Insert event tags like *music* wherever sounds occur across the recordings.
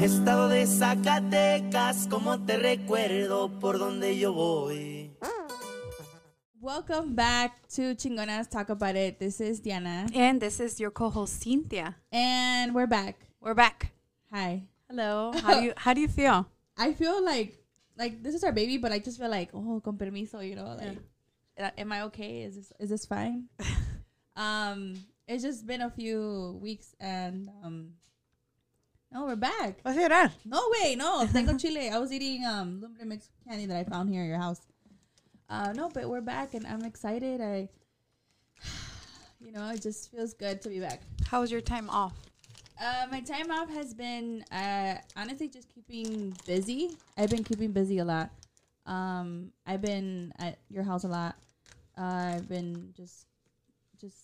Estado de Zacatecas, como te recuerdo por donde yo voy. Welcome back to Chingonas Talk About It. This is Diana. And this is your co-host Cynthia. And we're back. We're back. Hi. Hello. How do you how do you feel? *laughs* I feel like like this is our baby, but I just feel like, oh, con permiso, you know, like uh, am I okay? Is this is this fine? *laughs* um it's just been a few weeks and um no, we're back. Vas a llorar. No way, no. Tengo chile. I was eating um lumbre mix candy that I found here at your house. Uh no, but we're back and I'm excited. I *sighs* you know, it just feels good to be back. How was your time off? Uh, my time off has been uh, honestly just keeping busy. I've been keeping busy a lot. Um, I've been at your house a lot. Uh, I've been just just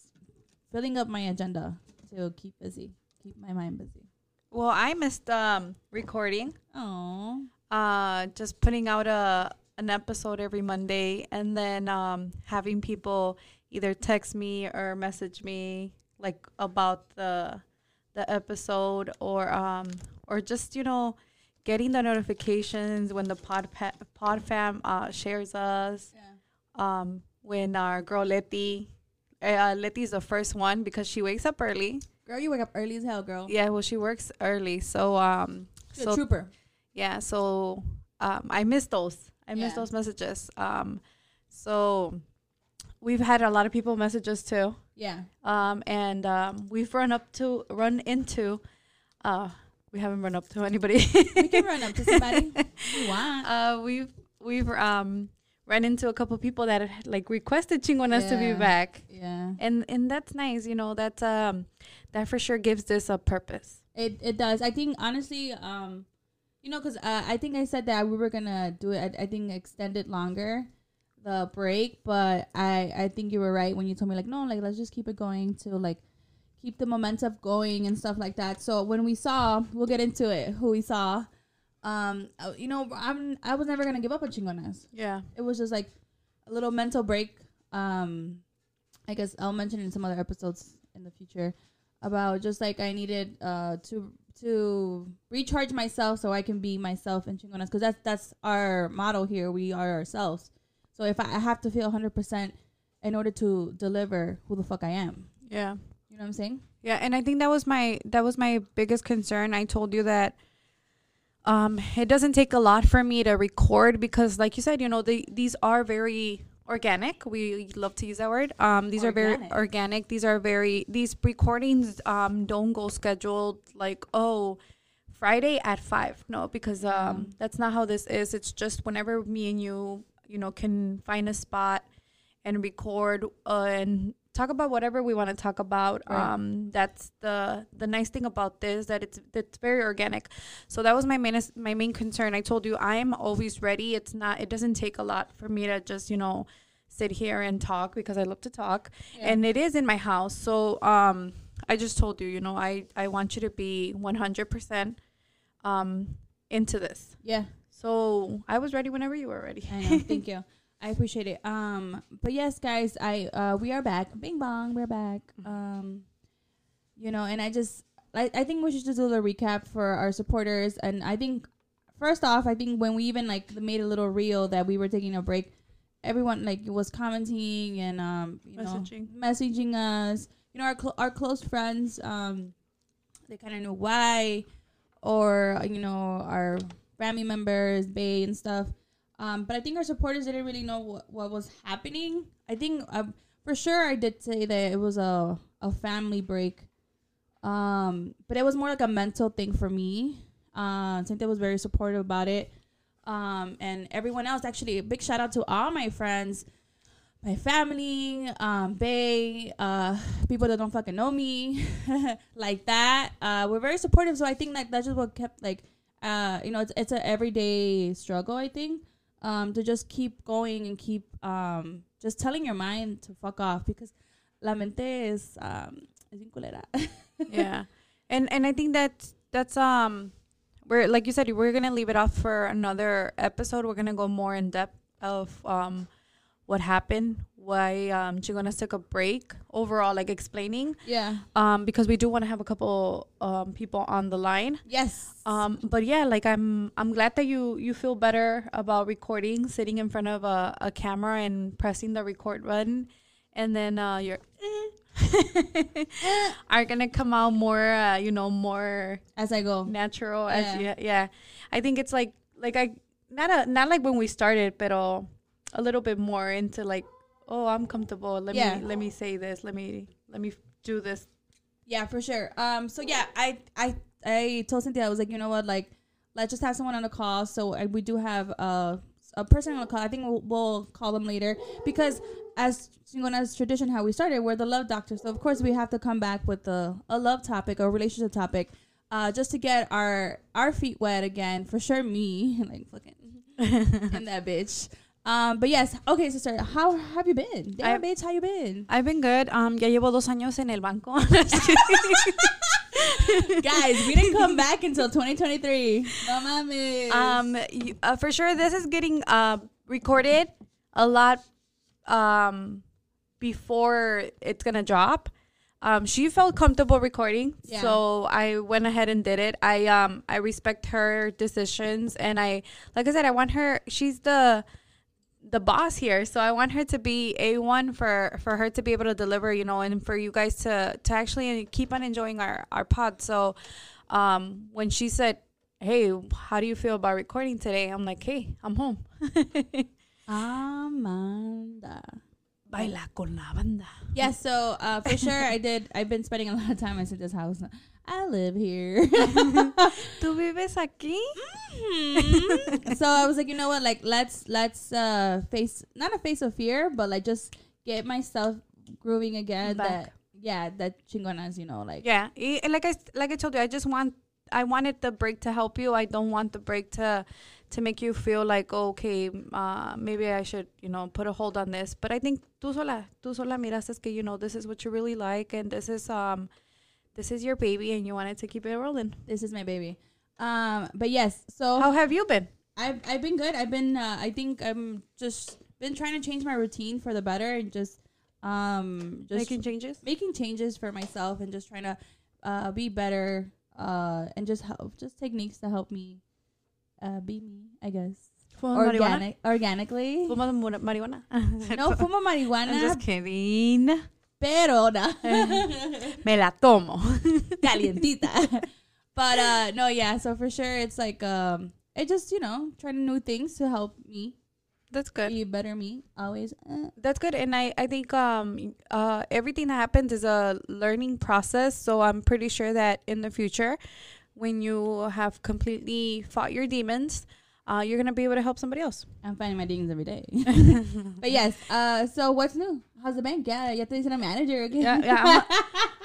filling up my agenda to keep busy, keep my mind busy. Well, I missed um recording. Oh, Uh just putting out a an episode every Monday and then um having people either text me or message me like about the the episode or um or just you know getting the notifications when the pod pa- pod fam uh shares us yeah. um, when our girl Letty, uh, Letty's the first one because she wakes up early. Girl, you wake up early as hell, girl. Yeah, well, she works early, so um, She's so trooper. yeah, so um, I miss those. I Yeah. those messages. Um, so we've had a lot of people messages too, Yeah. um, and um, we've run up to run into. Uh, we haven't run up to anybody. We can run up to *laughs* somebody you want. uh, we've we've um run into a couple people that had, like requested chingonas to be back. Yeah. and and that's nice you know that's um that for sure gives this a purpose It it does. I think honestly, um, you know, because uh, I think I said that we were gonna do it. I, I think extend it longer, the break. But I I think you were right when you told me like no, like let's just keep it going to like keep the momentum going and stuff like that. So when we saw, we'll get into it. Who we saw, um, uh, you know, I'm I was never gonna give up on Chingonas. yeah It was just like a little mental break. Um, I guess I'll mention in some other episodes in the future about just like I needed uh to to recharge myself so I can be myself in Chingonas because that's that's our model here. We are ourselves. So if I, I have to feel 100 percent in order to deliver who the fuck I am, yeah you know what I'm saying? yeah and i think that was my that was my biggest concern i told you that um it doesn't take a lot for me to record because like you said you know they these are very organic. We love to use that word. Um these are very Organic. organic. These are very these recordings um don't go scheduled like oh friday at five. No because um that's not how this is. It's just whenever me and you you know can find a spot and record uh, and talk about whatever we want to talk about Right. um that's the the nice thing about this that it's it's very organic. So that was my main my main concern. I told you i am always ready. It's not it doesn't take a lot for me to just you know sit here and talk because i love to talk. And it is in my house. So um i just told you you know i i want you to be 100% um into this. Yeah, so i was ready whenever you were ready. I know. Thank *laughs* you. I appreciate it. Um, but yes, guys, I uh, we are back. Bing bong, we're back. Um, you know, and I just I, I think we should just do a little recap for our supporters. And I think first off, I think when we even like made a little reel that we were taking a break, everyone like was commenting and um you Messaging. know messaging us. You know, our cl- our close friends um they kind of knew why, or you know our family members, Bay and stuff. Um, but I think our supporters didn't really know what, what was happening. I think um, for sure I did say that it was a a family break. Um, but it was more like a mental thing for me. Uh, Cynthia was very supportive about it. Um, and everyone else actually a big shout out to all my friends, my family, um, Bay, uh, people that don't fucking know me, *laughs* like that. Uh, we're very supportive. So I think like that's just what kept like, uh, you know, it's it's an everyday struggle. I think, um, to just keep going and keep um, just telling your mind to fuck off because la mente es um, *laughs* yeah. And and i think that that's um we're like you said we're gonna leave it off for another episode. We're gonna go more in depth of um what happened why um Chingonas took a break overall, like explaining. Yeah. Um, because we do want to have a couple um people on the line. Yes. Um, but yeah, like I'm I'm glad that you you feel better about recording, sitting in front of a, a camera and pressing the record button, and then uh, you're *laughs* are gonna come out more, uh, you know, more As I go. natural. As Yeah. yeah, yeah. I think it's like like I not a not like when we started, but a little bit more into like, oh, I'm comfortable. Let Yeah. me let me say this. Let me let me do this. Yeah, for sure. Um. So yeah, I I I told Cynthia I was like, you know what, like, let's just have someone on the call. So uh, we do have a a person on the call. I think we'll, we'll call them later because as Chingona's tradition, how we started, we're the love doctor. So of course we have to come back with a a love topic or relationship topic, uh, just to get our our feet wet again. For sure, me *laughs* like fucking *laughs* in that bitch. Um, but yes, okay, sister, how have you been? Damn, I- bitch, how you been? I've been good. Um, ya llevo dos años en el banco. *laughs* *laughs* Guys, we didn't come back *laughs* until 2023. No mames. um, you, uh, for sure, this is getting uh recorded a lot um before it's gonna drop. Um, she felt comfortable recording, Yeah. so I went ahead and did it. I um I respect her decisions, and I like I said, I want her. She's the the boss here, so I want her to be a one for for her to be able to deliver, you know, and for you guys to to actually keep on enjoying our our pod. So, um, when she said, "Hey, how do you feel about recording today?" I'm like, "Hey, I'm home." *laughs* Amanda. Baila con la banda. Yeah, so uh, for sure, I did. I've been spending a lot of time in this house. I live here. *laughs* ¿Tú vives aquí? so I was like, you know what? Like, let's let's uh face not a face of fear, but like just get myself grooving again. Back. That yeah, that chingonas, you know, like Yeah, y- and like I like I told you, I just want I wanted the break to help you. I don't want the break to to make you feel like okay, uh, maybe I should you know put a hold on this. But I think tú sola, tú sola miraste es que you know this is what you really like, and this is um this is your baby, and you wanted to keep it rolling. this is my baby. Um, but yes, so How have you been? I've I've been good. I've been uh, I think I'm just been trying to change my routine for the better and just um just Making changes. making changes for myself and just trying to uh be better uh and just help just techniques to help me uh be me, I guess. Fuma. Organic organically. Fuma mu- marihuana. *laughs* No fumo I'm marihuana, just kidding. pero no. *laughs* Me la tomo. *laughs* calientita. but uh no, yeah, so for sure it's like um it just, you know, trying new things to help me That's good. be better me always. Uh, That's good, and I I think um uh everything that happens is a learning process. So I'm pretty sure that in the future, when you have completely fought your demons, uh, you're gonna be able to help somebody else. I'm finding my demons every day. *laughs* but yes, uh, so what's new? How's the bank? Yeah, ya te dicen a manager again. Yeah, yeah. I'm a-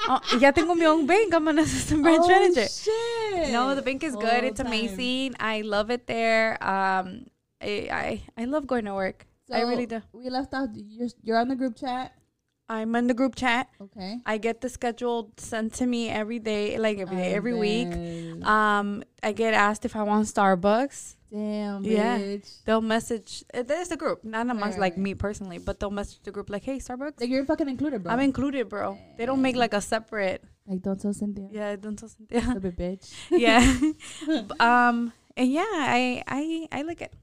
oh, *laughs* ya tengo mi own bank. I'm an assistant branch oh, manager. Shit. No, the bank is good. It's time. amazing. I love it there. Um, I I, I love going to work. I really do. We left out. You're, you're on the group chat. I'm in the group chat. Okay. I get the schedule sent to me every day, like every day, every week. week. Um, I get asked if I want Starbucks. Damn, yeah. bitch. They'll message. uh, There's the group, not amongst right, like right. me personally, but they'll message the group like, "Hey, Starbucks." Like you're fucking included, bro. I'm included, bro. They don't make like a separate. like don't tell Cynthia. Yeah, don't tell Cynthia. Stupid bitch. *laughs* yeah. *laughs* Um, and yeah, I I I like it.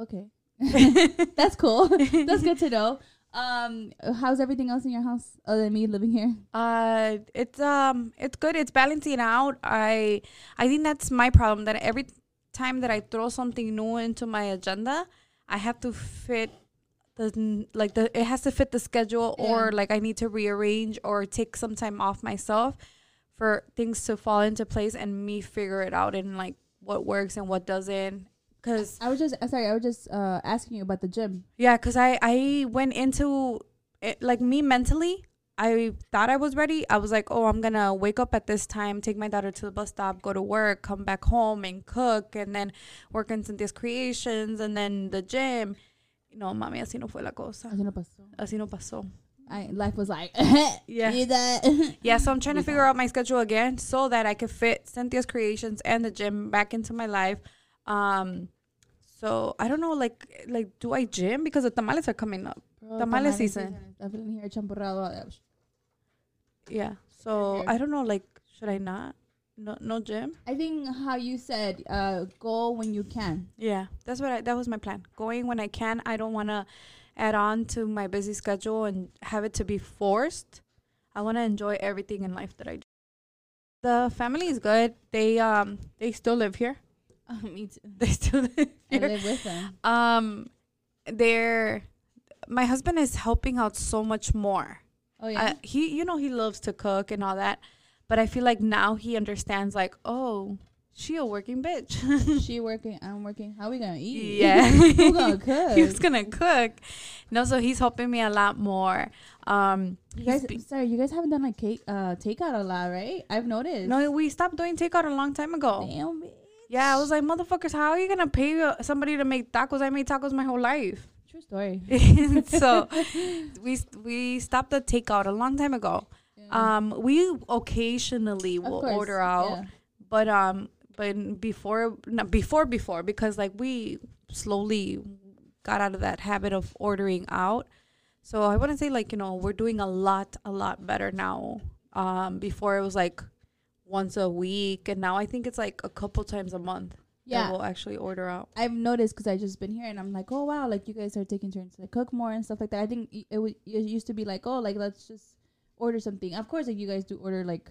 Okay. *laughs* That's cool. *laughs* That's good to know. Um, how's everything else in your house other than me living here? Uh, it's um, it's good. It's balancing out. I I think that's my problem. That every time that I throw something new into my agenda, I have to fit the like the it has to fit the schedule, or like I need to rearrange or take some time off myself for things to fall into place and me figure it out and like what works and what doesn't. Cause I was just sorry. I was just uh asking you about the gym. yeah, cause I I went into it like me mentally. I thought I was ready. I was like, oh, I'm gonna wake up at this time, take my daughter to the bus stop, go to work, come back home and cook, and then work on Cynthia's creations, and then the gym. No, mami, así no fue la cosa. Así no pasó. Así no pasó. I life was like *laughs* Yeah. "See that?" *laughs* Yeah, so I'm trying to figure out my schedule again so that I could fit Cynthia's creations and the gym back into my life. Um, so I don't know, like, like, do I gym because the tamales are coming up? Bro, Tamales season. is Definitely here, champurrado. Yeah. So I don't know. Like, should I not? No, no gym. I think how you said, uh, go when you can. Yeah, that's what I. That was my plan. Going when I can. I don't want to add on to my busy schedule and have it to be forced. I want to enjoy everything in life that I do. The family is good. They um they still live here. *laughs* me too. *laughs* They still live I live with them. Um, they're my husband is helping out so much more. Oh yeah. I, he you know he loves to cook and all that but i feel like now he understands like oh she a working bitch *laughs* she working. I'm working. How we gonna eat? yeah Who gonna cook? he's gonna cook no so he's helping me a lot more um You guys, be- sorry, you guys haven't done like cake, uh, takeout a lot, right? I've noticed. no we stopped doing takeout a long time ago Damn, bitch. Yeah i was like motherfuckers how are you gonna pay somebody to make tacos? I made tacos my whole life. *laughs* True story. *laughs* so *laughs* we we stopped the takeout a long time ago. Um we occasionally Of will course, order out yeah. but um but before not before before because like we slowly got out of that habit of ordering out. So i wouldn't say like you know we're doing a lot a lot better now. Um before it was like once a week and now i think it's like a couple times a month Yeah. we'll actually order out I've noticed because I just been here and I'm like, oh wow, like you guys are taking turns to cook more and stuff like that. I think it, w- it used to be like, oh, like let's just order something. Of course, like you guys do order like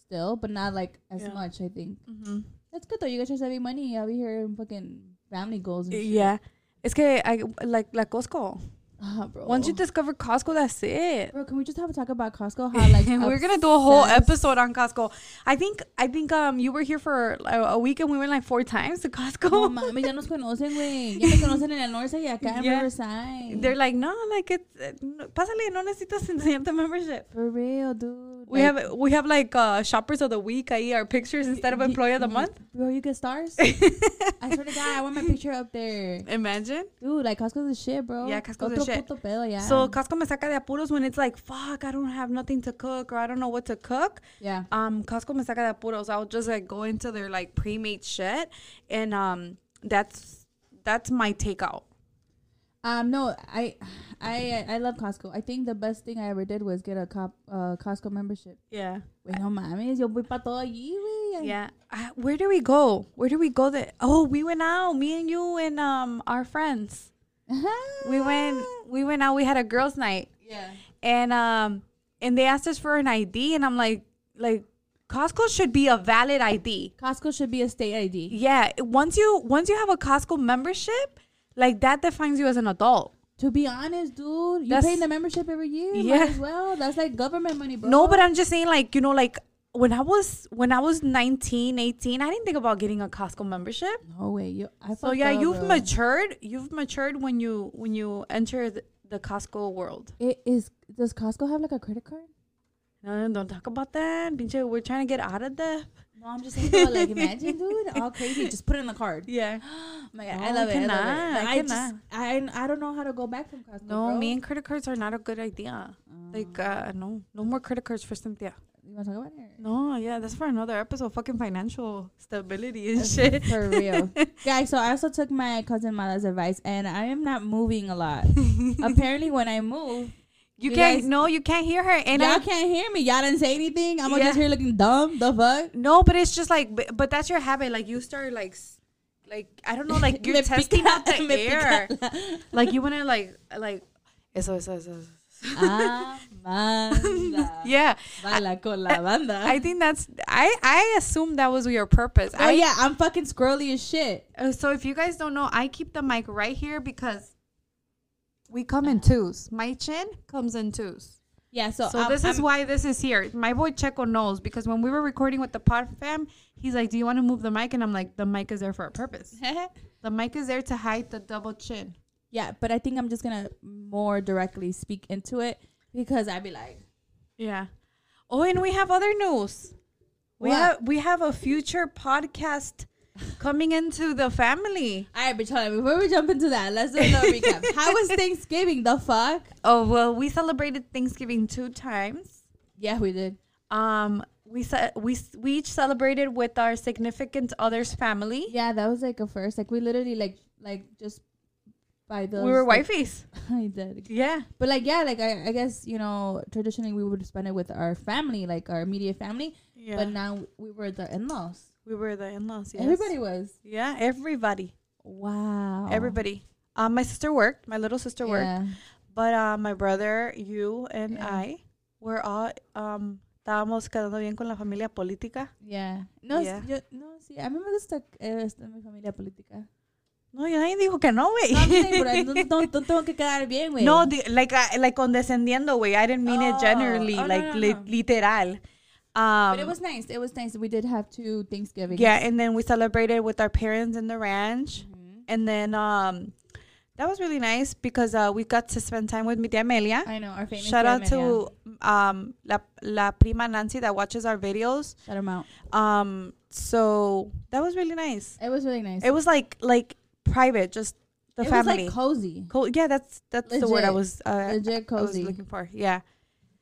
still, but not like as Yeah. much. I think mm-hmm. that's good though. You guys are saving money out here and fucking family goals. And shit. yeah it's que I like like Costco. Ah, bro. Once you discover Costco, that's it. bro, can we just have a talk about Costco? *laughs* How like we're gonna do a whole episode on Costco. I think I think um you were here for a, a week and we went like four times to Costco. No mames, ya nos conocen, güey. Ya me conocen en el norte y acá en Yeah. Riverside. They're like, no, like it's uh, no- pásale, no necesitas enseñarte membership. for real, dude. We Like, have we have like uh shoppers of the week. I our pictures instead of employee of the month. Bro, you get stars. *laughs* I swear to God, I want my picture up there. Imagine. Dude, like Costco's the shit, bro. Yeah, Costco's Otro shit. puto pedo, yeah. So Costco me saca de apuros when it's like, fuck, I don't have nothing to cook or I don't know what to cook. yeah. um Costco me saca de apuros. I'll just like go into their like pre-made shit and um that's that's my takeout. Um, no, I, I, I love Costco. I think the best thing I ever did was get a cop, uh, Costco membership. Yeah. Wait, no mames, yo voy pa todo allí. Yeah. Uh, where do we go? Where do we go that Oh, we went out, me and you and um our friends. We went *laughs* we went out, we had a girls night Yeah. and um and they asked us for an ID and I'm like like Costco should be a valid ID. Costco should be a state ID. Yeah, once you once you have a Costco membership, like that defines you as an adult. To be honest, dude, you That's- paying the membership every year. Yeah. Might as well. That's like government money, bro. No, but I'm just saying like, you know, like when I was when I was 19, 18, I didn't think about getting a Costco membership. No way. You, I So yeah, you've matured. You've matured when you when you enter the, the Costco world. It is. Does Costco have like a credit card? No, don't talk about that. Pinche, we're trying to get out of that. No, I'm just saying. Though, like, *laughs* imagine, dude, all crazy. Just put it in the card. *laughs* Yeah. Oh *gasps* my God, No, I love I it. I love it. cannot. I I just, cannot. I, I don't know how to go back from Costco. No, bro. me and credit cards are not a good idea. Like, uh, no, no more credit cards for Cynthia. You want to talk about it? No, yeah, that's for another episode. Fucking financial stability and shit. For real, *laughs* guys. So I also took my cousin Mala's advice, and I am not moving a lot. *laughs* Apparently, when I move, You, You can't. guys- no, you can't hear her. And y'all I, can't hear me. Y'all didn't say anything. I'm Yeah. just here looking dumb. The fuck? no, but it's just like, but, but that's your habit. Like you start like, like I don't know, like *laughs* you're testing pica- out the air. like you wanna like like eso eso eso. Ah, Amanda. Yeah, Baila con la banda. I think that's I I assume that was your purpose. oh I yeah, I'm fucking squirrely as shit. uh, so if you guys don't know, I keep the mic right here because we come in twos. My chin comes in twos. Yeah, so, So I'm- this is I'm- why this is here. My boy Checo knows because when we were recording with the pod fam, he's like, "Do you want to move the mic?" And I'm like, "The mic is there for a purpose. *laughs* The mic is there to hide the double chin." yeah, but I think I'm just gonna more directly speak into it because I'd be like, Yeah. Oh, and we have other news. We What? have we have a future podcast *laughs* coming into the family. all right, but hold on, before we jump into that, let's do a little *laughs* recap. How was Thanksgiving? The fuck? Oh well, we celebrated Thanksgiving two times. Yeah, we did. Um, we ce- we we each celebrated with our significant other's family. Yeah, that was like a first. Like we literally like like just by those. we were *laughs* wifeys. I did. Yeah. But like yeah, like I, I guess you know traditionally we would spend it with our family, like our immediate family. Yeah. But now we were the in-laws. we were the in-laws. Yes. Everybody was. Yeah, everybody. Wow. Everybody. Um, my sister worked. My little sister worked. Yeah. But uh, my brother, you, and Yeah. I were all um estábamos quedando bien con la familia política. Yeah. No, Yeah. Yo, no, sí. A mí me gusta eh, esta- mi familia política. No, yo nadie dijo que no, güey. No, I'm saying, pero no, *laughs* no, tengo que quedar bien, güey. No, like uh, like condescendiendo, güey. I didn't mean it Oh. generally, Oh, like li- literal. Um, but it was nice. It was nice. We did have two Thanksgivings. yeah, and then we celebrated with our parents in the ranch, Mhm. and then um, that was really nice because uh, we got to spend time with mi tía Amelia. I know our famous. Shout out family, to um la la prima Nancy that watches our videos. shout 'em out. Um, so that was really nice. It was really nice. It was like like private, just the it family. was like cozy, cool. Yeah, that's that's the word I was uh, legit I was looking for. Yeah.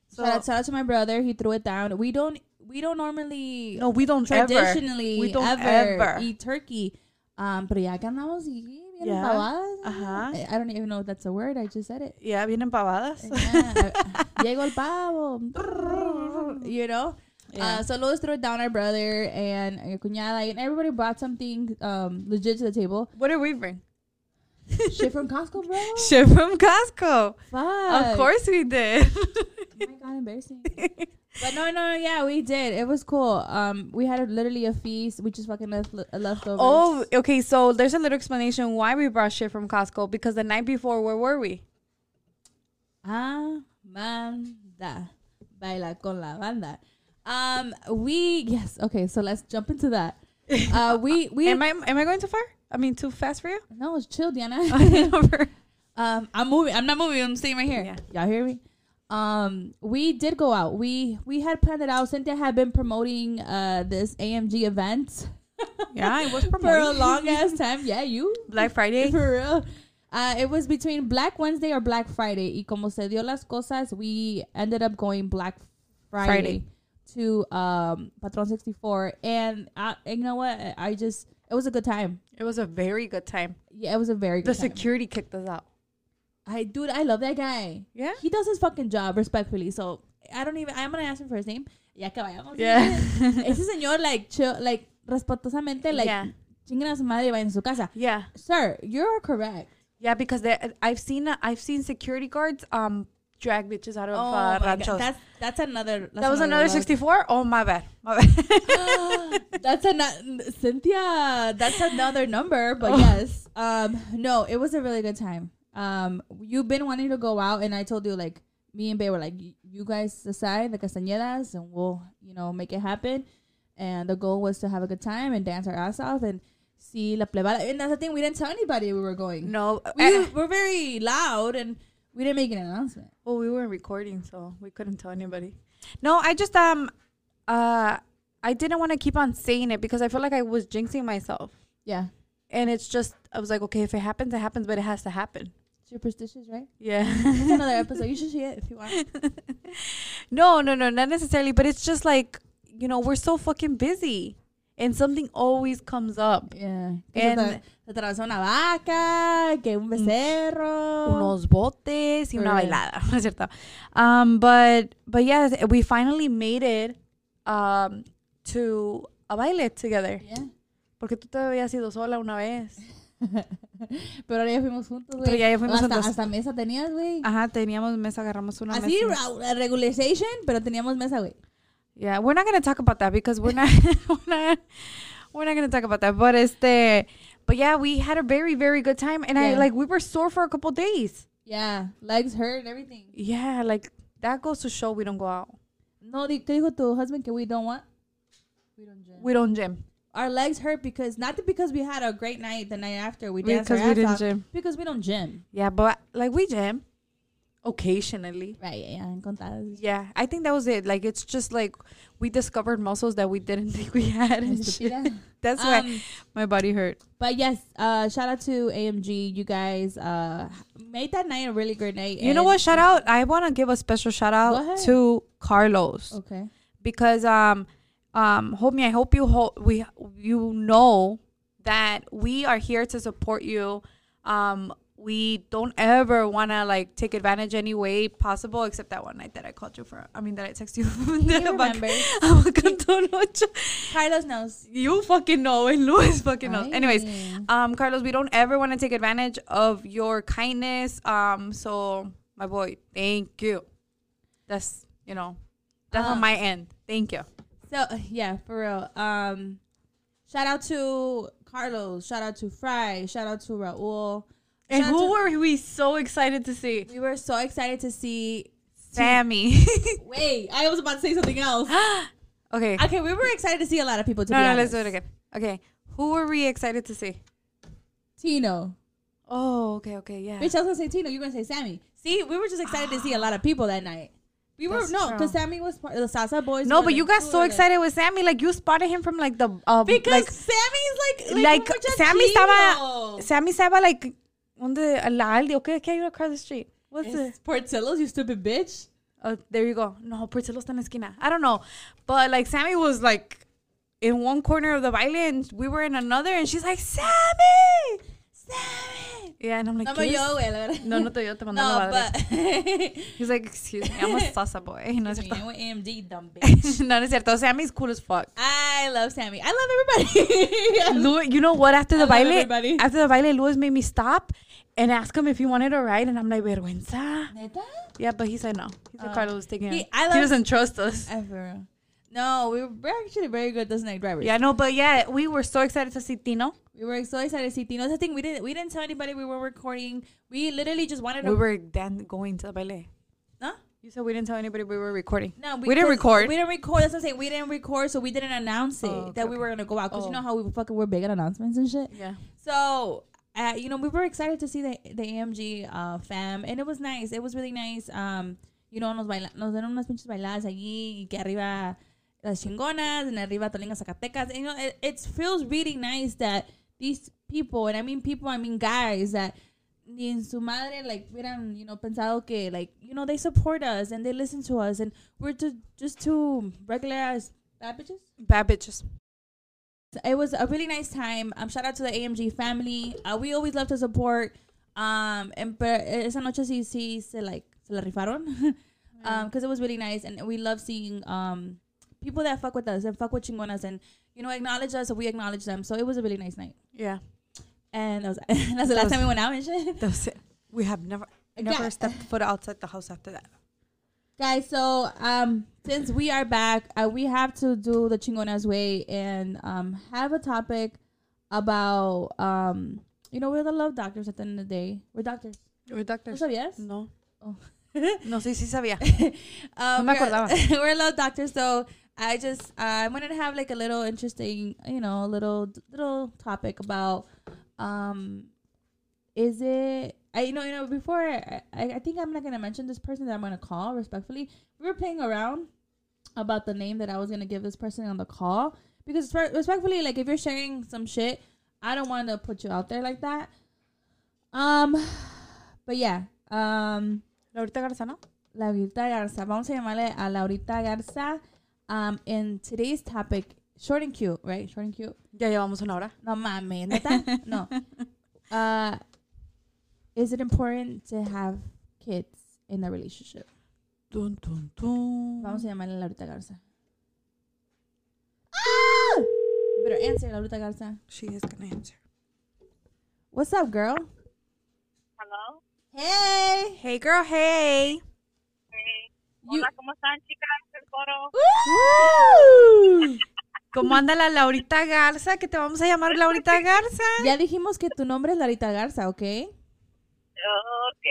So shout, out, shout out to my brother. He threw it down. We don't. We don't normally no, we don't ever. traditionally We don't ever, ever. eat turkey. Um, pero ya que andamos y bien Yeah. empavadas, Ajá. I, I don't even know if that's a word. I just said it. Yeah, bien empavadas. Yeah. *laughs* Llegó el pavo. You know. Yeah. Uh, so Lois threw it down our brother and uh, cuñada and everybody brought something um legit to the table. what did we bring? *laughs* Shit from Costco, bro. *laughs* Shit from Costco. Fuck. Of course we did. *laughs* Oh my god, embarrassing. but no, no, yeah, we did. It was cool. Um, we had a, literally a feast. We just fucking left leftovers. oh, okay. So there's a little explanation why we brought shit from Costco because the night before, where were we? Amanda, baila con la banda. Um, we yes. Okay, so let's jump into that. *laughs* Uh, we we Am I am I going too far? I mean, too fast for you? *laughs* no, it's chill, Diana. *laughs* Over. Um, I'm moving. I'm not moving. I'm staying right here. Yeah. Y'all hear me? Um, we did go out. We we had planned it out. Cynthia had been promoting uh this AMG event yeah, I was for a long ass time. Yeah, you Black Friday. for real. Uh, it was between Black Wednesday or Black Friday. Y como se dio las cosas, we ended up going Black Friday, Friday. To um Patron 64. And, uh, and you know what? I just it was a good time. It was a very good time. Yeah, it was a very The good time. The security kicked us out. I dude, I love that guy. Yeah. He does his fucking job respectfully. So I don't even. I'm gonna ask him for his name. Ya que vayamos. Yeah. *laughs* Ese señor like chill, like respetuosamente like yeah. chinguen a su madre y vayan a su casa. Yeah. Sir, you're correct. Yeah, because I've seen I've seen security guards um drag bitches out of uh, Oh God. ranchos. That's that's another. That's that was another level. 64. Oh my bad. My bad. *laughs* that's another Cynthia. That's another number, but Oh. yes. Um, no, it was a really good time. Um, you've been wanting to go out, and I told you like me and Bay were like, you guys decide the castañedas, and we'll you know make it happen. And the goal was to have a good time and dance our ass off and see la plebada. And that's the thing, we didn't tell anybody we were going. no. We eh, were very loud, and we didn't make an announcement. well, we weren't recording, so we couldn't tell anybody. No, I just um uh I didn't want to keep on saying it because I felt like I was jinxing myself. Yeah, And it's just I was like, okay, if it happens, it happens, but it has to happen. superstitious, right? Yeah. That's another *laughs* episode. You should see it if you want. *laughs* no, no, no, not necessarily, but it's just like, you know, we're so fucking busy. And something always comes up. Yeah. And- se se atravesó una vaca, que un becerro. unos botes y una Right. bailada, *laughs* ¿no es cierto? Um, but, but yeah, we finally made it um, to a baile together. Yeah. Porque tú te habías ido sola una vez. *laughs* Pero ahora ya fuimos juntos, güey. Pero ya fuimos hasta, juntos. Hasta mesa tenías, güey. Ajá, teníamos mesa, agarramos una Así, mesa. ra- regularization, pero teníamos mesa, güey. Yeah, we're not gonna talk about that because we're not *laughs* we're not we're not gonna talk about that. But it's este, but yeah, we had a very very good time, and I like we were sore for a couple days. Yeah. Legs hurt and everything. Yeah, like that goes to show we don't go out. No, ¿qué dijo tu husband que we don't want? We don't gym. We don't gym Our legs hurt because, not because we had a great night the night after. We danced because we didn't off, gym. Because we don't gym. Yeah, but like we gym occasionally. Right, yeah, en contadas. Yeah, I think that was it. Like it's just like we discovered muscles that we didn't *laughs* think we had. And shit. *laughs* That's why Um, my body hurt. But yes, uh, shout out to AMG. You guys uh, made that night a really great night. You know what? Shout out! I want to give a special shout out to Carlos. Okay. because um um homie i hope you hope we you know that we are here to support you um we don't ever want to like take advantage any way possible except that one night that I called you for I mean that I texted you about- remembers. about Cantón Ocho. Carlos knows. you fucking know and Luis fucking knows anyways um Carlos we don't ever want to take advantage of your kindness um so my boy thank you that's you know that's Um, on my end thank you So uh, yeah, for real. Um, shout out to Carlos. Shout out to Fry. Shout out to Raul. And who were we so excited to see we were so excited to see. Sammy *laughs* *laughs* Wait, I was about to say something else. *gasps* okay Okay, we were excited to see a lot of people. To no, be no, honest. let's do it again. Okay. Who were we excited to see? Tino. Oh, okay, okay, yeah. Bitch, I was gonna say Tino. You're gonna say Sammy. See, we were just excited to see a lot of people that night. We were That's no, because Sammy was part of the Salsa Boys. no, but you got so excited with Sammy. Like you spotted him from like the uh, because like Sammy's like like, un Sammy estaba. Sammy estaba like on the Aldi. Okay, okay, you across the street. What's the? It's Portillo's, you stupid bitch. Oh, there you go. No, Portillo está en la esquina. I don't know, but like Sammy was like in one corner of the baile and we were in another, and she's like Sammy, Sammy. Yeah, and I'm like, No, "¿Qué but es?" yo, güey, la verdad. No, no te yo te mandé la No, madre. but *laughs* He's like, excuse me, I'm a *laughs* salsa boy. No es Me cierto. llamo AMD, dumb *laughs* bitch. no, no es cierto. Sammy's cool as fuck. I love Sammy. I love everybody. Louis, you know what? After the I baile, everybody. after the baile, Louis made me stop and ask him if he wanted a ride, and I'm like, vergüenza. Neta? Yeah, but he said no. He said Oh. Carlos was taking He- it. I He love- doesn't trust us. Ever. No, we were actually very good this night drivers. Yeah, no, but yeah, we were so excited to see Tino. We were so excited to see Tino. That's the thing. We didn't we didn't tell anybody we were recording. We literally just wanted to We were then going to the ballet. Huh? You said we didn't tell anybody we were recording. No, We didn't record. We didn't record. That's what I'm saying. We didn't record, so we didn't announce it Oh, okay, that we were gonna go out. Cause Oh. you know how we fucking were big at announcements and shit. Yeah. So, uh, you know, we were excited to see the the AMG uh, fam, and it was nice. It was really nice. Um, you know, nos, baila nos dieron unas pinches bailadas allí, y que arriba las chingonas, and arriba Tolinga Zacatecas. And, you know, it, it feels really nice that these people, and I mean people, I mean guys, that ni en su madre, like, hubieran, you know, pensado que, like, you know, they support us and they listen to us, and we're just, just two regular ass bad bitches Bad bitches. it was a really nice time. Um, shout out to the AMG family. Uh, we always love to support. Um, and but esa noche sí sí se like se la rifaron. *laughs* um, because it was really nice, and we love seeing um people that fuck with us and fuck with chingonas and you know acknowledge us, so we acknowledge them. So it was a really nice night, Yeah. and that was *laughs* that's the That last time we went out and shit. That was it. We have never never Yeah. stepped foot outside the house after that. Guys, so um, since we are back, uh, we have to do the chingonas way and um have a topic about um, you know, we're the love doctors at the end of the day. We're doctors. We're ¿No doctors. sabías? No. Oh. No, sí, sí sabía. *laughs* um, No me we're- acordaba. *laughs* we're love doctors, so I just uh, I wanted to have like a little interesting, you know, little little topic about um, is it I you know you know before I, I I think I'm not gonna mention this person that I'm gonna call respectfully. We were playing around about the name that I was gonna give this person on the call because respectfully, like if you're sharing some shit, I don't want to put you out there like that. Um, but yeah, um. Laurita Garza, ¿no? Laurita Garza. Vamos a llamarle a Laurita Garza. Um, in today's topic, short and cute, right? Short and cute. Ya llevamos una hora. No mames, neta? no. *laughs* Uh, is it important to have kids in a relationship? Dun, dun, dun. Vamos a llamarle a Laurita Garza. Ah! Better answer, Laurita Garza. She is gonna answer. What's up, girl? Hello. Hey. Hey, girl. Hey. You- Hola, ¿cómo están, chicas del coro? Woo! *laughs* ¿Cómo anda la Laurita Garza? Que te vamos a llamar Laurita Garza. Ya dijimos que tu nombre es Laurita Garza, ¿ok? Ok.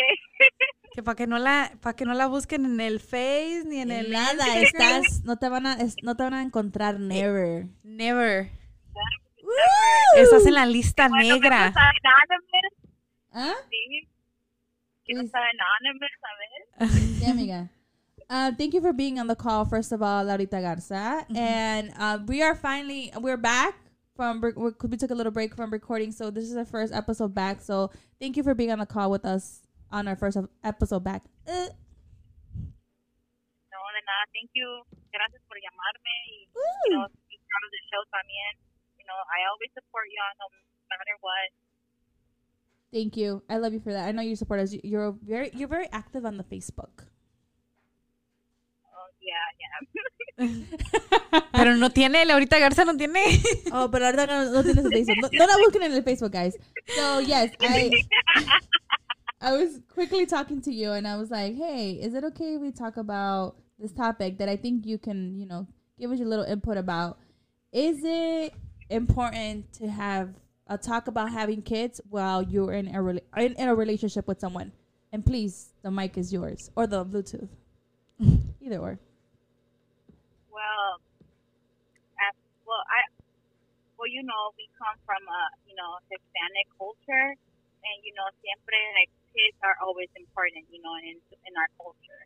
Que para que no la, para que no la busquen en el Face ni en el Nada, estás, no te van a, es- no te van a encontrar never. Never. Woo! Estás en la lista Bueno, que no negra. está anonymous, ¿Ah? sí. Que no anonymous, a ver. Sí, amiga. Uh, thank you for being on the call, first of all, Laurita Garza. And uh, we are finally, we're back from, rec- we we took a little break from recording, so this is our first episode back. So thank you for being on the call with us on our first episode back. Uh, No, de nada. Thank you. Gracias por llamarme y, woo! you know, be part of the show también. You know, I always support you no matter what. Thank you. I love you for that. I know you support us. You're very you're very active on the Facebook. Yeah, *laughs* yeah. Pero no tiene, Laurita Garza no tiene. *laughs* oh, pero ahorita no, no tienes el Facebook. No, no la busquen en el Facebook, guys. So yes, I I was quickly talking to you and I was like, hey, is it okay if we talk about this topic that I think you can, you know, give us your little input about? Is it important to have a talk about having kids while you're in a rela- in, in a relationship with someone? And please, the mic is yours or the Bluetooth, *laughs* either or. Well, as, well, I, well, you know, we come from a, you know, Hispanic culture, and you know, siempre like kids are always important, you know, in in our culture,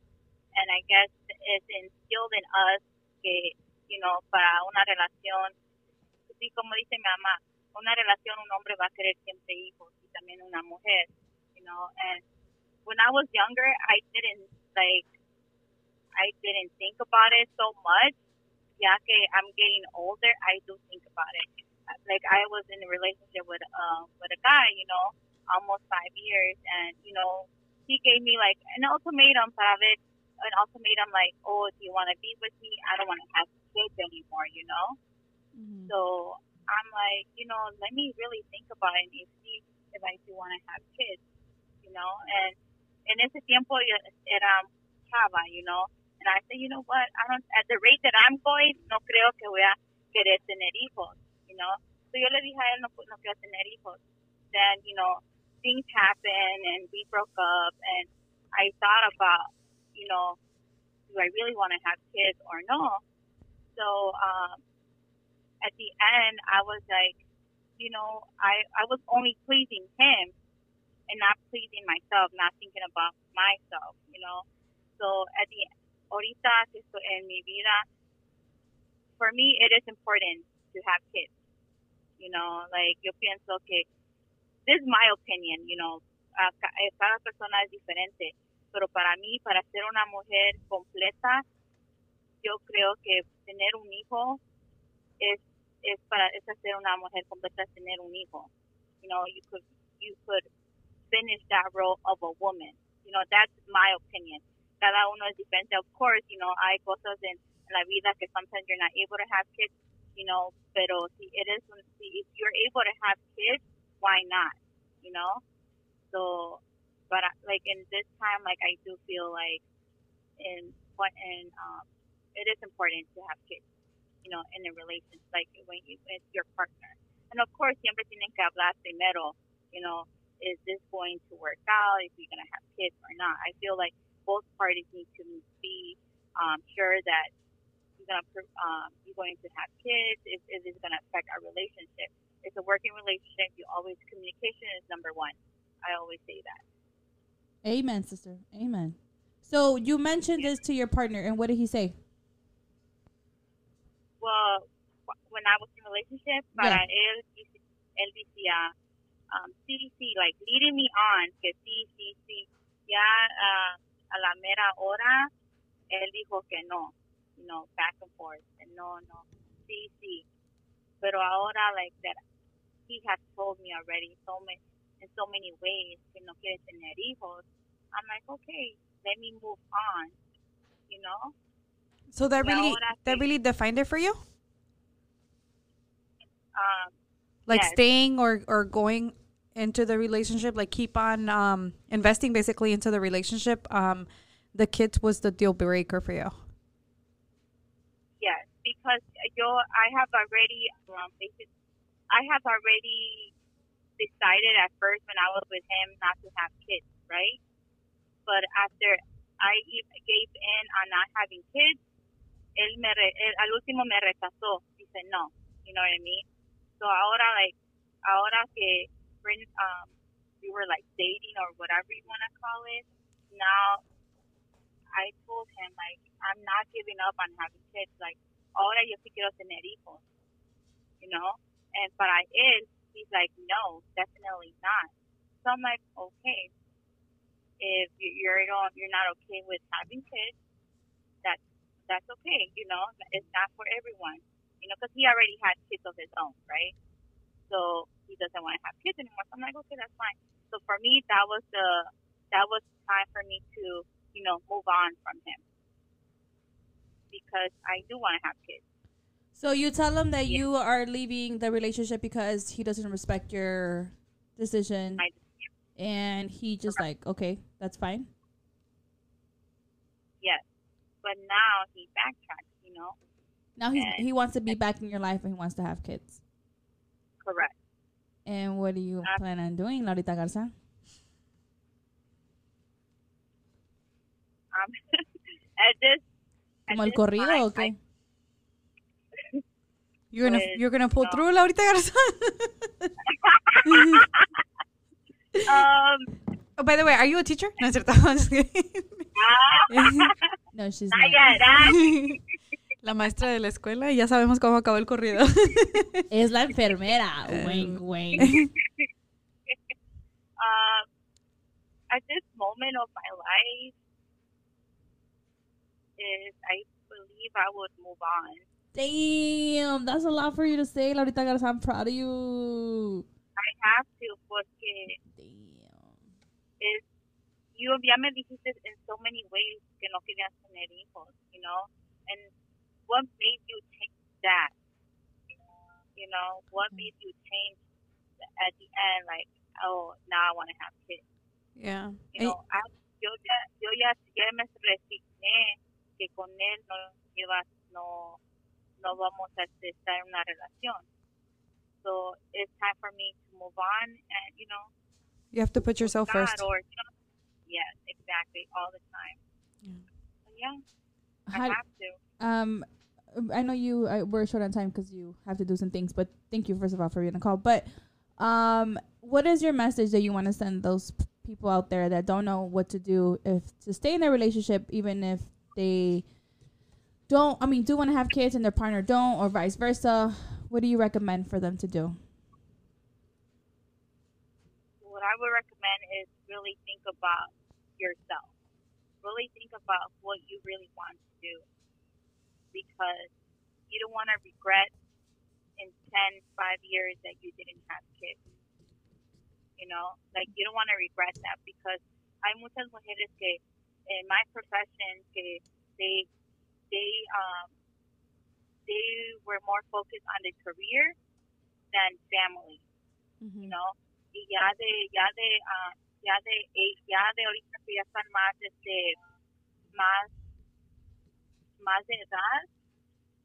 and I guess it's instilled in us que, you know, para una relación, sí, como dice mi mamá, una relación un hombre va a querer siempre hijos y también una mujer, you know, and when I was younger, I didn't like I didn't think about it so much. Ya que I'm getting older, I do think about it. Like I was in a relationship with uh with a guy, you know, almost five years, and you know, he gave me like an ultimatum para an ultimatum like, oh, do you want to be with me? I don't want to have kids anymore, you know. So I'm like, you know, let me really think about it and see if I do want to have kids, you know. And en ese tiempo era chava, you know. And I said, you know what? I don't. At the rate that I'm going, no creo que voy a querer tener hijos, know. So yo le dije a él, no, no quiero tener hijos. Then, you know, things happened and we broke up, and I thought about, you know, do I really want to have kids or no? So um, at the end, I was like, you know, I I was only pleasing him and not pleasing myself, not thinking about myself, you know. So at the ahorita que estoy en mi vida, for me it is important to have kids. You know, like yo pienso que this is my opinion, you know, eh, cada persona es diferente, pero para mí, para ser una mujer completa, yo creo que tener un hijo es es para es hacer una mujer completa tener un hijo. You know, you could you could finish that role of a woman. You know, that's my opinion. Cada uno es diferente. Of course, you know, hay cosas en la vida que sometimes you're not able to have kids, you know, pero si eres si if you're able to have kids, why not? You know? So, but I- like in this time, like I do feel like in what in um, it is important to have kids, you know, in a relationship, like when you with your partner. And of course, siempre tienen que hablar primero, you know, is this going to work out? If you're gonna have kids or not? I feel like both parties need to be um, sure that you're gonna um, you're going to have kids. Is, if it's gonna affect our relationship. It's a working relationship. You always communication is number one. I always say that. Amen, sister. Amen. So you mentioned this to your partner, and what did he say? Well, when I was in a relationship, para él, dice- él decía, um, sí, sí, like leading me on, que sí, sí, sí. Ya ah, a la mera hora, él dijo que no, you know, back and forth, and no, no, sí, sí. Pero ahora, like that, he has told me already so many, in so many ways que no quiere tener hijos. I'm like, okay, let me move on, you know. So that really that really defined it for you? Um, Like Yes. staying or or going into the relationship, like keep on um investing basically into the relationship. Um the kids was the deal breaker for you. Because yo, I have already, um, I have already decided at first when I was with him not to have kids, right? But after I gave in on not having kids, él me re, él, al último me rechazó. Dice no, you know what I mean? So ahora, like, ahora que um, we were like dating or whatever you want to call it, now I told him like I'm not giving up on having kids. Like ahora yo sí quiero tener hijos, you know. And para él, he's like, no, definitely not. So I'm like, okay, if you- you're not you're not okay with having kids, that's that's okay, you know. It's not for everyone, you know, because he already had kids of his own, right? So he doesn't want to have kids anymore. So I'm like, okay, that's fine. So for me, that was the that was time for me to you know move on from him because I do want to have kids. So you tell him that Yeah. you are leaving the relationship because he doesn't respect your decision, My and he just like, okay, that's fine. yes, but now he backtracks. You know, Now And- he wants to be back in your life and he wants to have kids. correct. And what do you Uh, plan on doing, Laurita Garza? Um, *laughs* at this ¿Como el corrido o qué? You're gonna Pues, you're gonna pull no. through, Laurita Garza. I- um, oh, by the way, are you a teacher? No, es cierto. I'm just kidding. No, she's not not. yet. ah. La maestra de la escuela y ya sabemos cómo acabó el corrido. *laughs* Es la enfermera. *laughs* Wink, wink. *laughs* um, at this moment of my life, is I believe I would move on. Damn, that's a lot for you to say, Laurita Garza. I'm proud of you. I have to porque Damn. es you ya me dijiste in so many ways que no querías tener hijos, you know, and what made you take that? You know, what made you change at the end? Like, oh, now I want to have kids. yeah. You know, eh. I, yo ya, yo ya, ya me resigné que con él no llevas, no, no vamos a estar en una relación. So it's time for me to move on, and you know, You have to put yourself God first. or you know, yes, exactly, all the time. Yeah. So, yeah, I have to. um, I know you uh, we're short on time because you have to do some things, but thank you first of all for being on the call. But um, what is your message that you want to send those p- people out there that don't know what to do if to stay in their relationship, even if they don't? I mean, do want to have kids and their partner don't, or vice versa. What do you recommend for them to do? What I would recommend is really think about yourself. Really think about what you really want to do, because you don't want to regret in 10, 5 years that you didn't have kids. You know, like you don't want to regret that because hay muchas mujeres que in my profession que they they um they were more focused on their career than family, you know. Y ya de ya de ah, ya de eh, ya de ahorita que ya están más este más más de edad,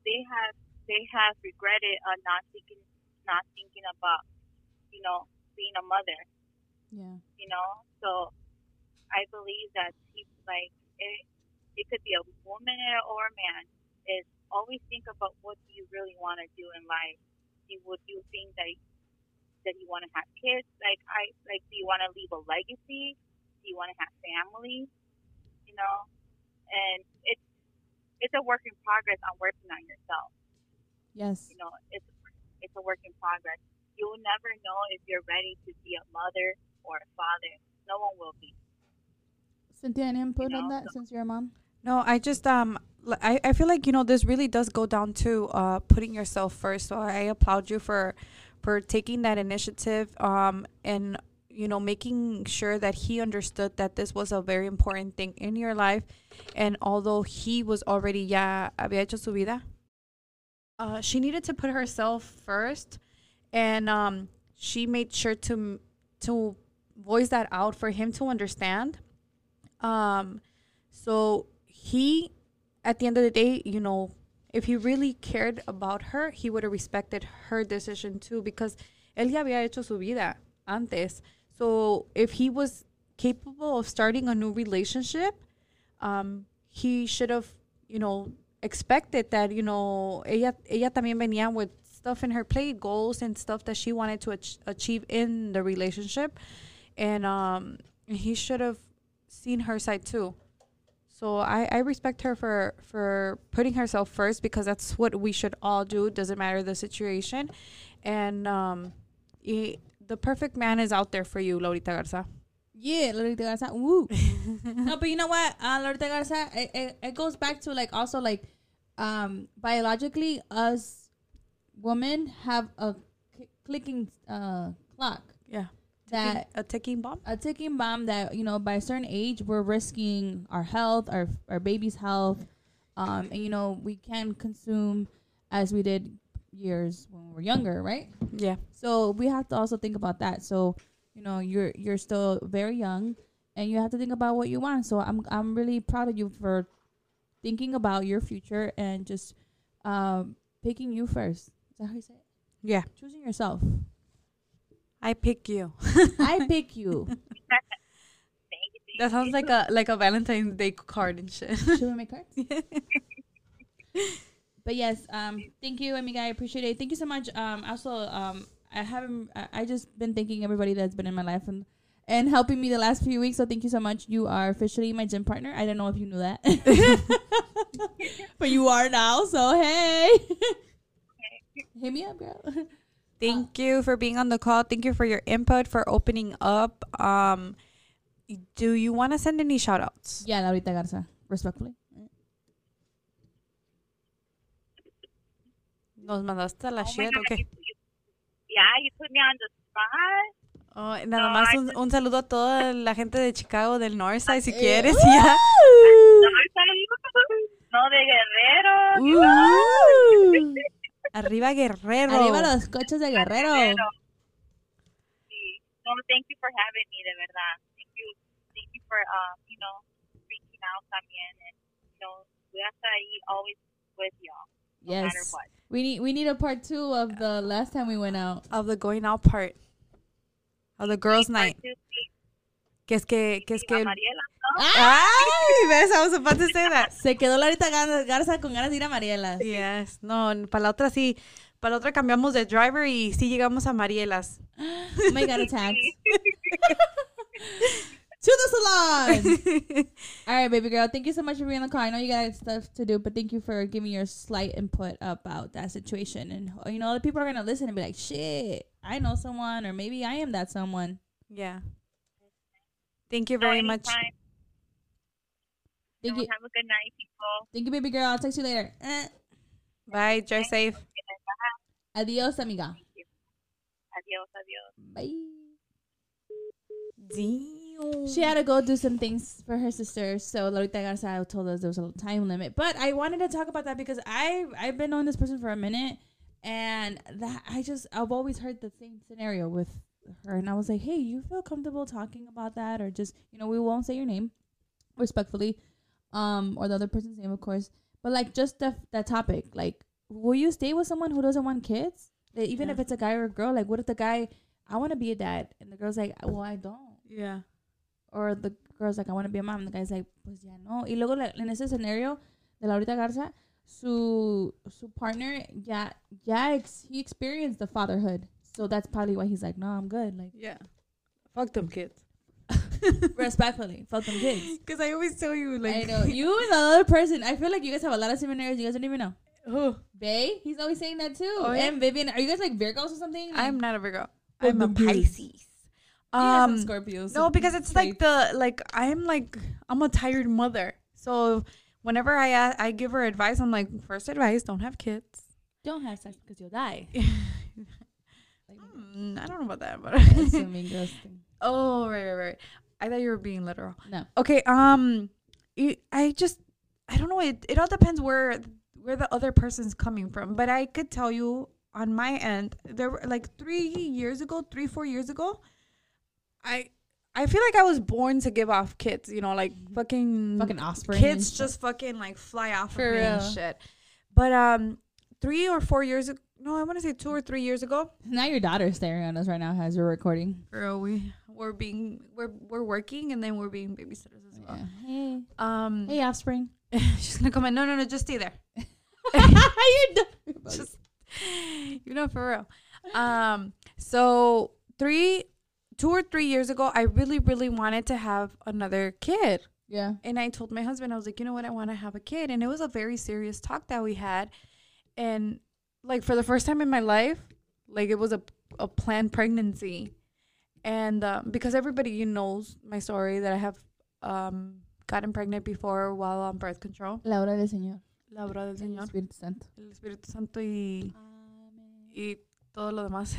they have they have regretted uh, not thinking not thinking about you know being a mother Yeah. you know. So I believe that people like it, it could be a woman or a man. Is always think about what do you really want to do in life. Do would you think that that you want to have kids? Like I like, do you want to leave a legacy? Do you want to have family? You know, and it's it's a work in progress on working on yourself Yes. you know, it's it's a work in progress. You'll never know if you're ready to be a mother or a father. No one will be. Cynthia, any input You on know, that since you're a mom? No, I just um I, I feel like you know this really does go down to uh putting yourself first. So I applaud you for for taking that initiative um and you know making sure that he understood that this was a very important thing in your life and although he was already ya había hecho su vida uh she needed to put herself first and um she made sure to to voice that out for him to understand um so he, at the end of the day, you know, if he really cared about her, he would have respected her decision too because él ya había hecho su vida antes. So if he was capable of starting a new relationship, um, he should have, you know, expected that, you know, ella, ella también venía with stuff in her plate, goals and stuff that she wanted to ach- achieve in the relationship. And um, he should have seen her side too. So I, I respect her for for putting herself first because that's what we should all do. Doesn't matter the situation, and um, y- the perfect man is out there for you, Laurita Garza. Yeah, Laurita Garza. Woo. *laughs* no, but you know what, uh, Laurita Garza, it, it, it goes back to like also like um biologically us women have a clicking uh clock. Yeah, that a ticking bomb. a ticking bomb that you know by a certain age we're risking our health, our our baby's health, um, and you know we can consume as we did years when we were younger, right? Yeah. So we have to also think about that. So you know you're you're still very young, and you have to think about what you want. So I'm I'm really proud of you for thinking about your future and just um, picking you first. Is that how you say it? Yeah. Choosing yourself. I pick you. *laughs* I pick you. Thank *laughs* you. Thank That sounds like a like a Valentine's Day card and shit. Should we make cards? *laughs* but yes, um, thank you, amiga. I appreciate it. Thank you so much. Um, also, um, I haven't. I, I just been thanking everybody that's been in my life and and helping me the last few weeks. So thank you so much. You are officially my gym partner. I don't know if you knew that, but you are now. So hey, hit me up, girl. Thank you for being on the call. Thank you for your input, for opening up. Um, do you want to send any shout outs? yeah, Laurita Garza, respectfully. Nos mandaste la Oh shit, God, okay. you- Yeah, you put me on the spot. Oh, nada No, más un, un saludo a toda la gente de Chicago, del Northside, si Eh, quieres. uh, Ya. No, de Guerrero. Uh, arriba Guerrero. Arriba los coches de Guerrero. Guerrero. Sí. No, thank you for having me, de verdad. Thank you, thank you for, um, you know, reaching out también. And, you know, voy a estar ahí always with y'all, no matter Yes, what. we need we need a part two of the last time we went out. Of the going out part. Of the girls' night. Part two, sí, Que es que, que es que. Mariela, ¿no? Ay, ves, I was about to say that. Se quedó Laurita Gar- Garza con ganas de ir a Mariela. Yes, no, para la otra sí, para la otra cambiamos de driver y sí llegamos a Marielas. Oh my god, *laughs* attacked. *laughs* to the salon. *laughs* All right, baby girl. Thank you so much for being on the call. I know you got stuff to do, but thank you for giving your slight input about that situation. And you know, the people are gonna listen and be like, "Shit, I know someone, or maybe I am that someone." yeah. Thank you No, very much. Thank you, Have a good night, people. thank you, baby girl. I'll text you later. Eh. Bye, drive safe. Adios, amiga. Adiós, adiós. Bye. Damn. She had to go do some things for her sister, so Lolita Garza told us there was a little time limit. But I wanted to talk about that because I I've been knowing this person for a minute, and that I just I've always heard the same scenario with her, and I was like, hey, you feel comfortable talking about that, or just you know we won't say your name, respectfully, um, or the other person's name, of course, but like just the that topic, like, will you stay with someone who doesn't want kids, Like, even Yeah. if it's a guy or a girl? Like, what if the guy I want to be a dad, and the girl's like, well, I don't Yeah. or the girl's like, I want to be a mom. And the guy's like, pues ya no. Y luego la- en ese escenario de Laurita Garza, su, su partner ya, ya ex, he experienced the fatherhood. So that's probably why he's like, no, I'm good. Like, Yeah. Fuck them kids. *laughs* respectfully, fuck them kids. *laughs* Because I always tell you, like, I know. *laughs* You and another person, I feel like you guys have a lot of similarities. You guys don't even know. Who? Bay, he's always saying that too. Oh, yeah? And Vivian, are you guys like Virgos or something? Like, I'm not a Virgo. I'm a them. Pisces. you Um, Scorpios. no, because it's like the like I'm like I'm a tired mother. So whenever I I give her advice, I'm like, first advice, don't have kids. don't have sex because you'll die. Hmm, I don't know about that, but *laughs* that's *laughs* a mean girls oh right, right, right. I thought you were being literal. No. Okay. Um, it, I just I don't know. It it all depends where where the other person's coming from. But I could tell you on my end, there were like three years ago, three four years ago, I I feel like I was born to give off kids. You know, like fucking Fucking offspring. kids just fucking like fly off For of me and real. shit. But um, three or four years ago. No, I want to say two or three years ago. Now your daughter's staring at us right now as we're recording. Girl, we we're being we're we're working and then we're being babysitters as well. Yeah. Hey, Um, hey, offspring. *laughs* she's gonna come in. No, no, no, just stay there. *laughs* *laughs* Just you know, for real. Um, so three, two or three years ago, I really, really wanted to have another kid, yeah. and I told my husband, I was like, you know what, I want to have a kid, and it was a very serious talk that we had, and like for the first time in my life, like it was a a planned pregnancy, and um, because everybody you knows my story that I have um gotten pregnant before while on birth control. La hora del Señor. La obra del El Señor. Espíritu Santo. El Espíritu Santo y, y todo lo demás,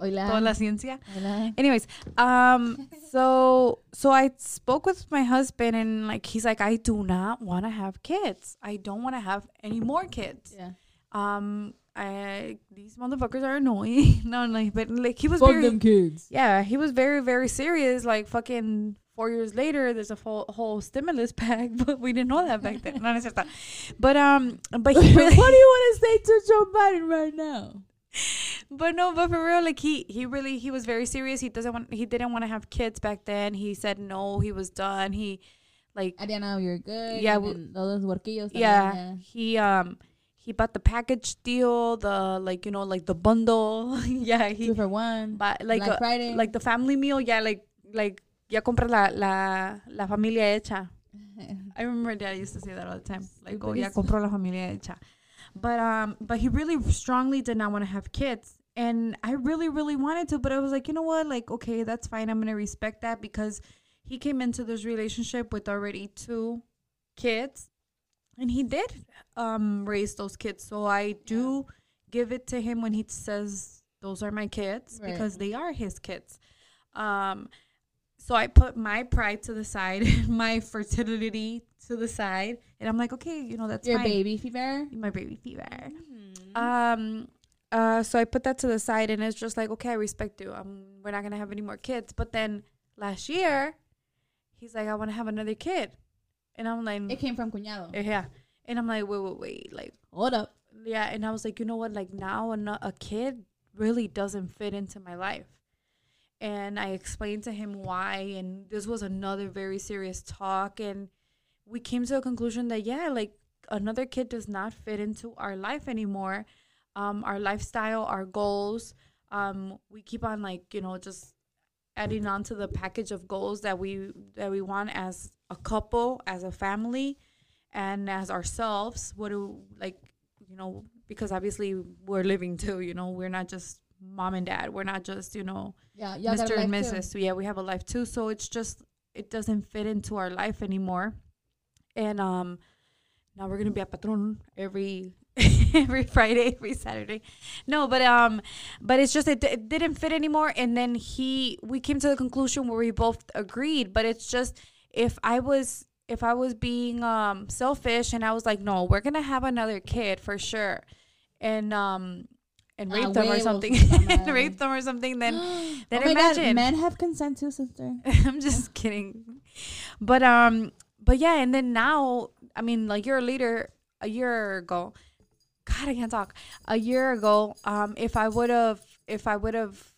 Hola. *laughs* toda la ciencia. Hola. Anyways, um, *laughs* so so I spoke with my husband and like he's like, I do not want to have kids. I don't want to have any more kids. Yeah. Um, I these motherfuckers are annoying. *laughs* no, like, but like he was Fuck very them kids. yeah, he was very very serious. Like fucking four years later, there's a whole whole stimulus *laughs* pack, but we didn't know that back then. no, no. But um, but he really, *laughs* what do you want to say to Joe Biden right now? but no, but for real, like he he really he was very serious. He doesn't want he didn't want to have kids back then. He said no, he was done. He like Ariana, you're good. Yeah, and w- then those huerquillos. yeah, también, he um he bought the package deal, the like you know like the bundle. *laughs* yeah, Two he for one. but like Black uh, Friday. like the family meal. Yeah, like like ya compra la la la familia hecha. *laughs* I remember dad used to say that all the time. Like, oh yeah, compro la familia hecha. But um, but he really strongly did not want to have kids, and I really, really wanted to. But I was like, you know what? Like, okay, that's fine. I'm gonna respect that because he came into this relationship with already two kids, and he did um raise those kids. So I do give it to him when he says those are my kids Right. because they are his kids. Um, so I put my pride to the side, *laughs* my fertility to the side, and I'm like, okay, you know that's Your fine. baby fever. my baby fever. Mm-hmm. Um, uh, so I put that to the side, and it's just like, okay, I respect you. Um, we're not gonna have any more kids. But then last year, he's like, I want to have another kid, and I'm like, It came from cuñado. yeah, and I'm like, wait, wait, wait, like, Hold up. yeah, and I was like, you know what, like now a, a kid really doesn't fit into my life. And I explained to him why, and this was another very serious talk, and we came to a conclusion that yeah, like another kid does not fit into our life anymore, um, our lifestyle, our goals. Um, we keep on like you know just adding on to the package of goals that we that we want as a couple, as a family, and as ourselves. What do like you know because obviously we're living too. You know we're not just mom and dad. We're not just you know Yeah, a Mr. and life too. Mrs. Yeah, we have a life too. So it's just it doesn't fit into our life anymore. And um now we're gonna be at Patron every *laughs* every Friday, every Saturday. No, but um but it's just it, it didn't fit anymore and then he we came to the conclusion where we both agreed, but it's just if I was if I was being um selfish and I was like, no, we're gonna have another kid for sure. And um and Ah, rape them or something, *laughs* rape them or something, then *gasps* then oh my God, imagine. men have consent too, sister. *laughs* I'm just kidding. But um but yeah, and then now, I mean, like year later, a year ago, God, I can't talk. A year ago, um, if I would have if I would have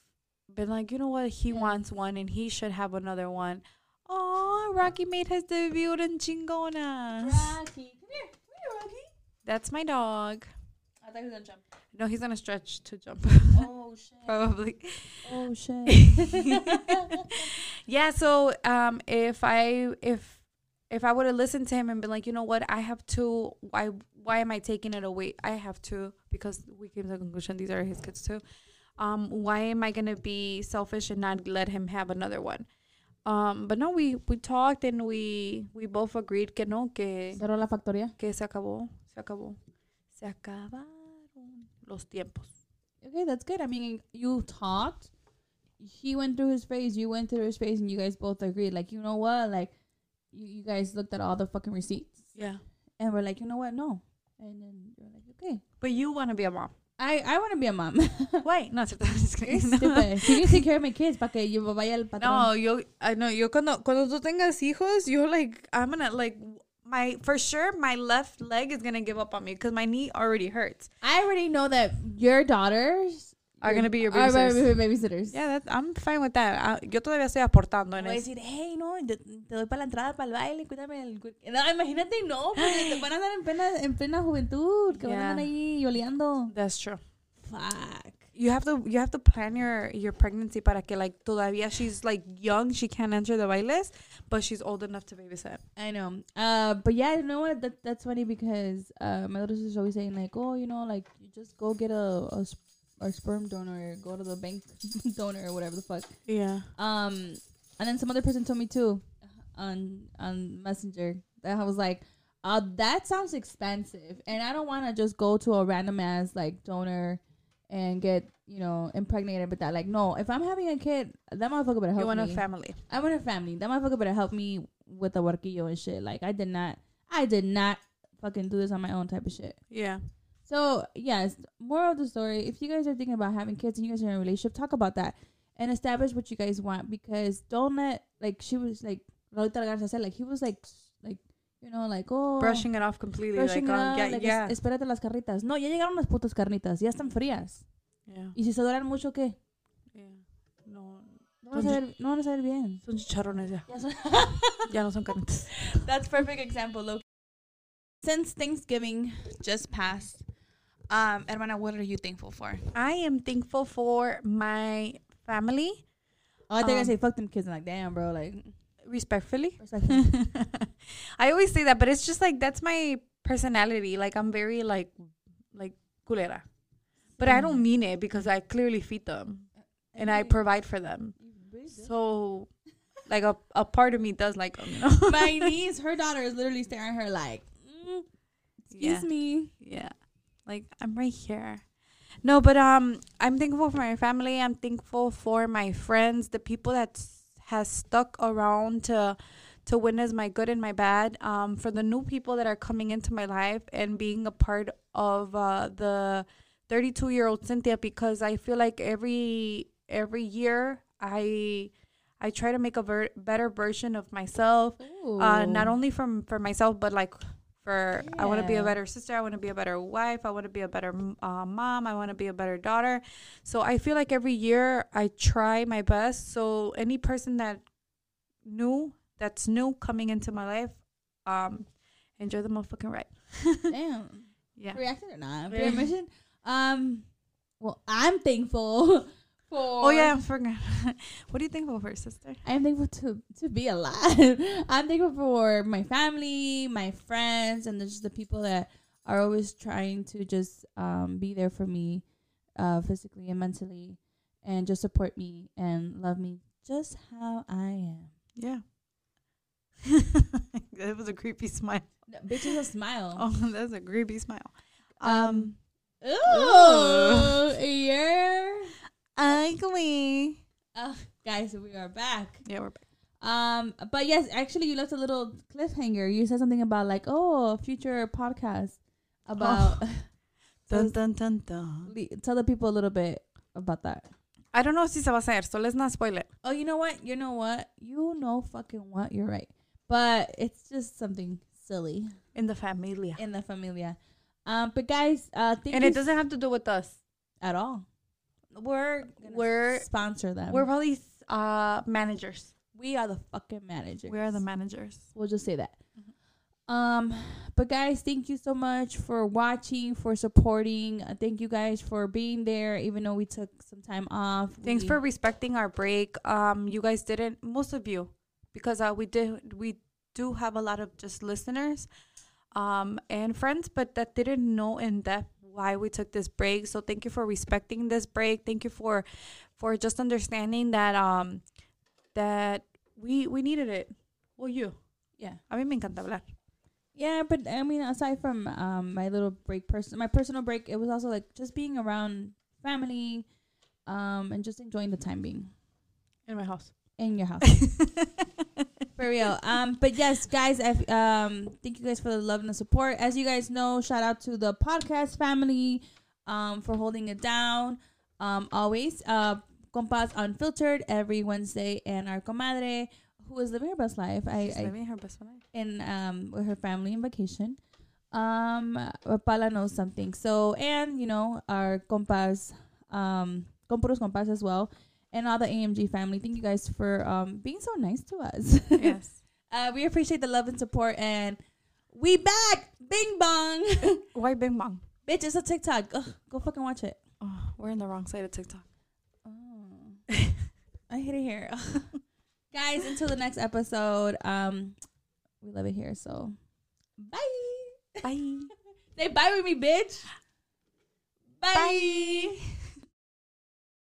been like, you know what, he Yeah. wants one and he should have another one. Oh, Rocky made his debut in Chingonas. Rocky, come here, come here, Rocky. That's my dog. I thought he was gonna jump. No, he's gonna stretch to jump. Oh *laughs* shit. Probably. Oh shit. *laughs* *laughs* yeah so um if i if if i would have listened to him and been like you know what i have to why why am i taking it away i have to because we came to the conclusion these are his kids too um why am i gonna be selfish and not let him have another one um but no we we talked and we we both agreed que no que Cerró la factoría. que se acabó se acabó se acabaron los tiempos Okay, that's good. I mean, you talked. He went through his phase. You went through his phase, and you guys both agreed. Like, you know what? Like, you, you guys looked at all the fucking receipts, yeah and we're like, you know what? No. And then you're like, okay. but you want to be a mom I I want to be a mom. *laughs* why no kidding. *laughs* Stupid. You take care of my kids para que yo vaya al patrón. No, yo, I know, yo cuando, cuando tú tengas hijos, you're like, I'm gonna, like, my, for sure, my left leg is gonna give up on me because my knee already hurts. I already know that your daughters Are gonna be your are babysitters. my babysitters. Yeah, that, I'm fine with that. Ah, yo todavía estoy aportando en Voy a eso. decir, hey, no, yo te doy para la entrada, para el baile, cuídame el... No, imagínate, no, porque te *gasps* van a dar en plena, en plena juventud, que van a Yeah. andar ahí oleando. That's true. Fuck. You have to, you have to plan your, your pregnancy para que, like, todavía she's, like, young, she can't enter the bailes, but she's old enough to babysit. I know. Uh, but yeah, you know what? That that's funny because uh, my little sister's always saying like, oh, you know, like you just go get a a, a sperm donor, or go to the bank *laughs* donor or whatever the fuck. Yeah. Um, and then some other person told me too, on on Messenger that I was like, uh, that sounds expensive, and I don't want to just go to a random ass like donor and get you know impregnated with that. Like, no, if I'm having a kid, that motherfucker better help You want me. a family. I want a family. That motherfucker better help me with the workillo and shit. Like, I did not, I did not fucking do this on my own type of shit. Yeah. So yes, moral of the story: if you guys are thinking about having kids and you guys are in a relationship, talk about that and establish what you guys want. Because don't let like she was like Garza said, like he was like like you know like oh Brushing it off completely. brushing like, it um, off, yeah, like, yeah. es- espérate las carnitas. No, ya llegaron las putas carnitas, ya están frías. yeah. Y si se doran mucho, ¿qué? Yeah. No. No van a saber, no van a saber bien. Son chicharrones ya. Ya son- *laughs* Ya no son carnitas. That's perfect example, Loki. Since Thanksgiving just passed, um, hermana, what are you thankful for? I am thankful for my family. Oh, I think I Um, say fuck them kids. I'm like, damn, bro. Like, Respectfully. respectful. *laughs* I always say that, but it's just like that's my personality. Like I'm very like like culera. But I don't mean it because I clearly feed them and I provide for them. So like a, a part of me does like them, you know? My *laughs* niece, her daughter is literally staring at her like, mm, excuse Yeah. me. Yeah. Like I'm right here. No, but um I'm thankful for my family. I'm thankful for my friends, the people that has stuck around to to witness my good and my bad. Um for the new people that are coming into my life and being a part of uh the 32-year-old Cynthia because I feel like every every year I I try to make a ver- better version of myself uh, not only from for myself but like for i want to be a better sister i want to be a better wife i want to be a better uh, mom i want to be a better daughter so i feel like every year i try my best so any person that new that's new coming into my life um enjoy the motherfucking ride *laughs* Damn. yeah Reacted or not? Yeah. Permission? Um, well, I'm thankful *laughs* for. oh yeah i'm forgetting *laughs* what do you think of her sister I'm thankful to to be alive. *laughs* I'm thankful for my family, my friends, and just the people that are always trying to just um, be there for me, uh, physically and mentally, and just support me and love me just how I am. yeah *laughs* that was a creepy smile Bitch is a smile. oh that's a creepy smile Um, um Ooh, yeah. Ugly Uh, guys, we are back. yeah we're back Um, but yes, actually, you left a little cliffhanger. You said something about like, oh, future podcast about. *laughs* *laughs* Dun, dun, dun, dun. Le- Tell the people a little bit about that. I don't know si se va a hacer, so let's not spoil it. Oh, you know what? You know what? You know fucking what? You're right. But it's just something silly In the familia. in the familia. Um, but guys, uh, And it doesn't have to do with us. at all. We're We're- sponsor them. We're probably uh, managers. we are the fucking managers. We are the managers. We'll just say that. Um, but guys, thank you so much for watching, for supporting. Uh, thank you guys for being there, even though we took some time off. Thanks We- for respecting our break. Um, you guys didn't, most of you, because uh, we did, we do have a lot of just listeners, um, and friends, but that didn't know in depth why we took this break. So thank you for respecting this break. Thank you for, for just understanding that, um, that we we needed it. Well, you. yeah, A mí me encanta hablar. yeah. But I mean, aside from um my little break, person, my personal break, it was also like just being around family, um, and just enjoying the time being In my house. in your house. *laughs* For real. Um, but yes, guys, I've, um, thank you guys for the love and the support. As you guys know, shout out to the podcast family, um, for holding it down. Um, always, uh, compas unfiltered every Wednesday, and our comadre, who is living her best life, I, She's I living her best life. in um with her family in vacation. Um, but Pala knows something. So and you know our compas, um, compuros compas as well, and all the AMG family. Thank you guys for um being so nice to us. Yes. *laughs* uh, we appreciate the love and support, and we back. Bing bong, *laughs* Why Bing Bong? bitch. It's a TikTok. Ugh, go fucking watch it. Oh, we're in the wrong side of TikTok. Oh, *laughs* I hate it here, guys. Until the next episode. Um, we love it here. So, bye. Bye. Say bye with me, bitch. Bye.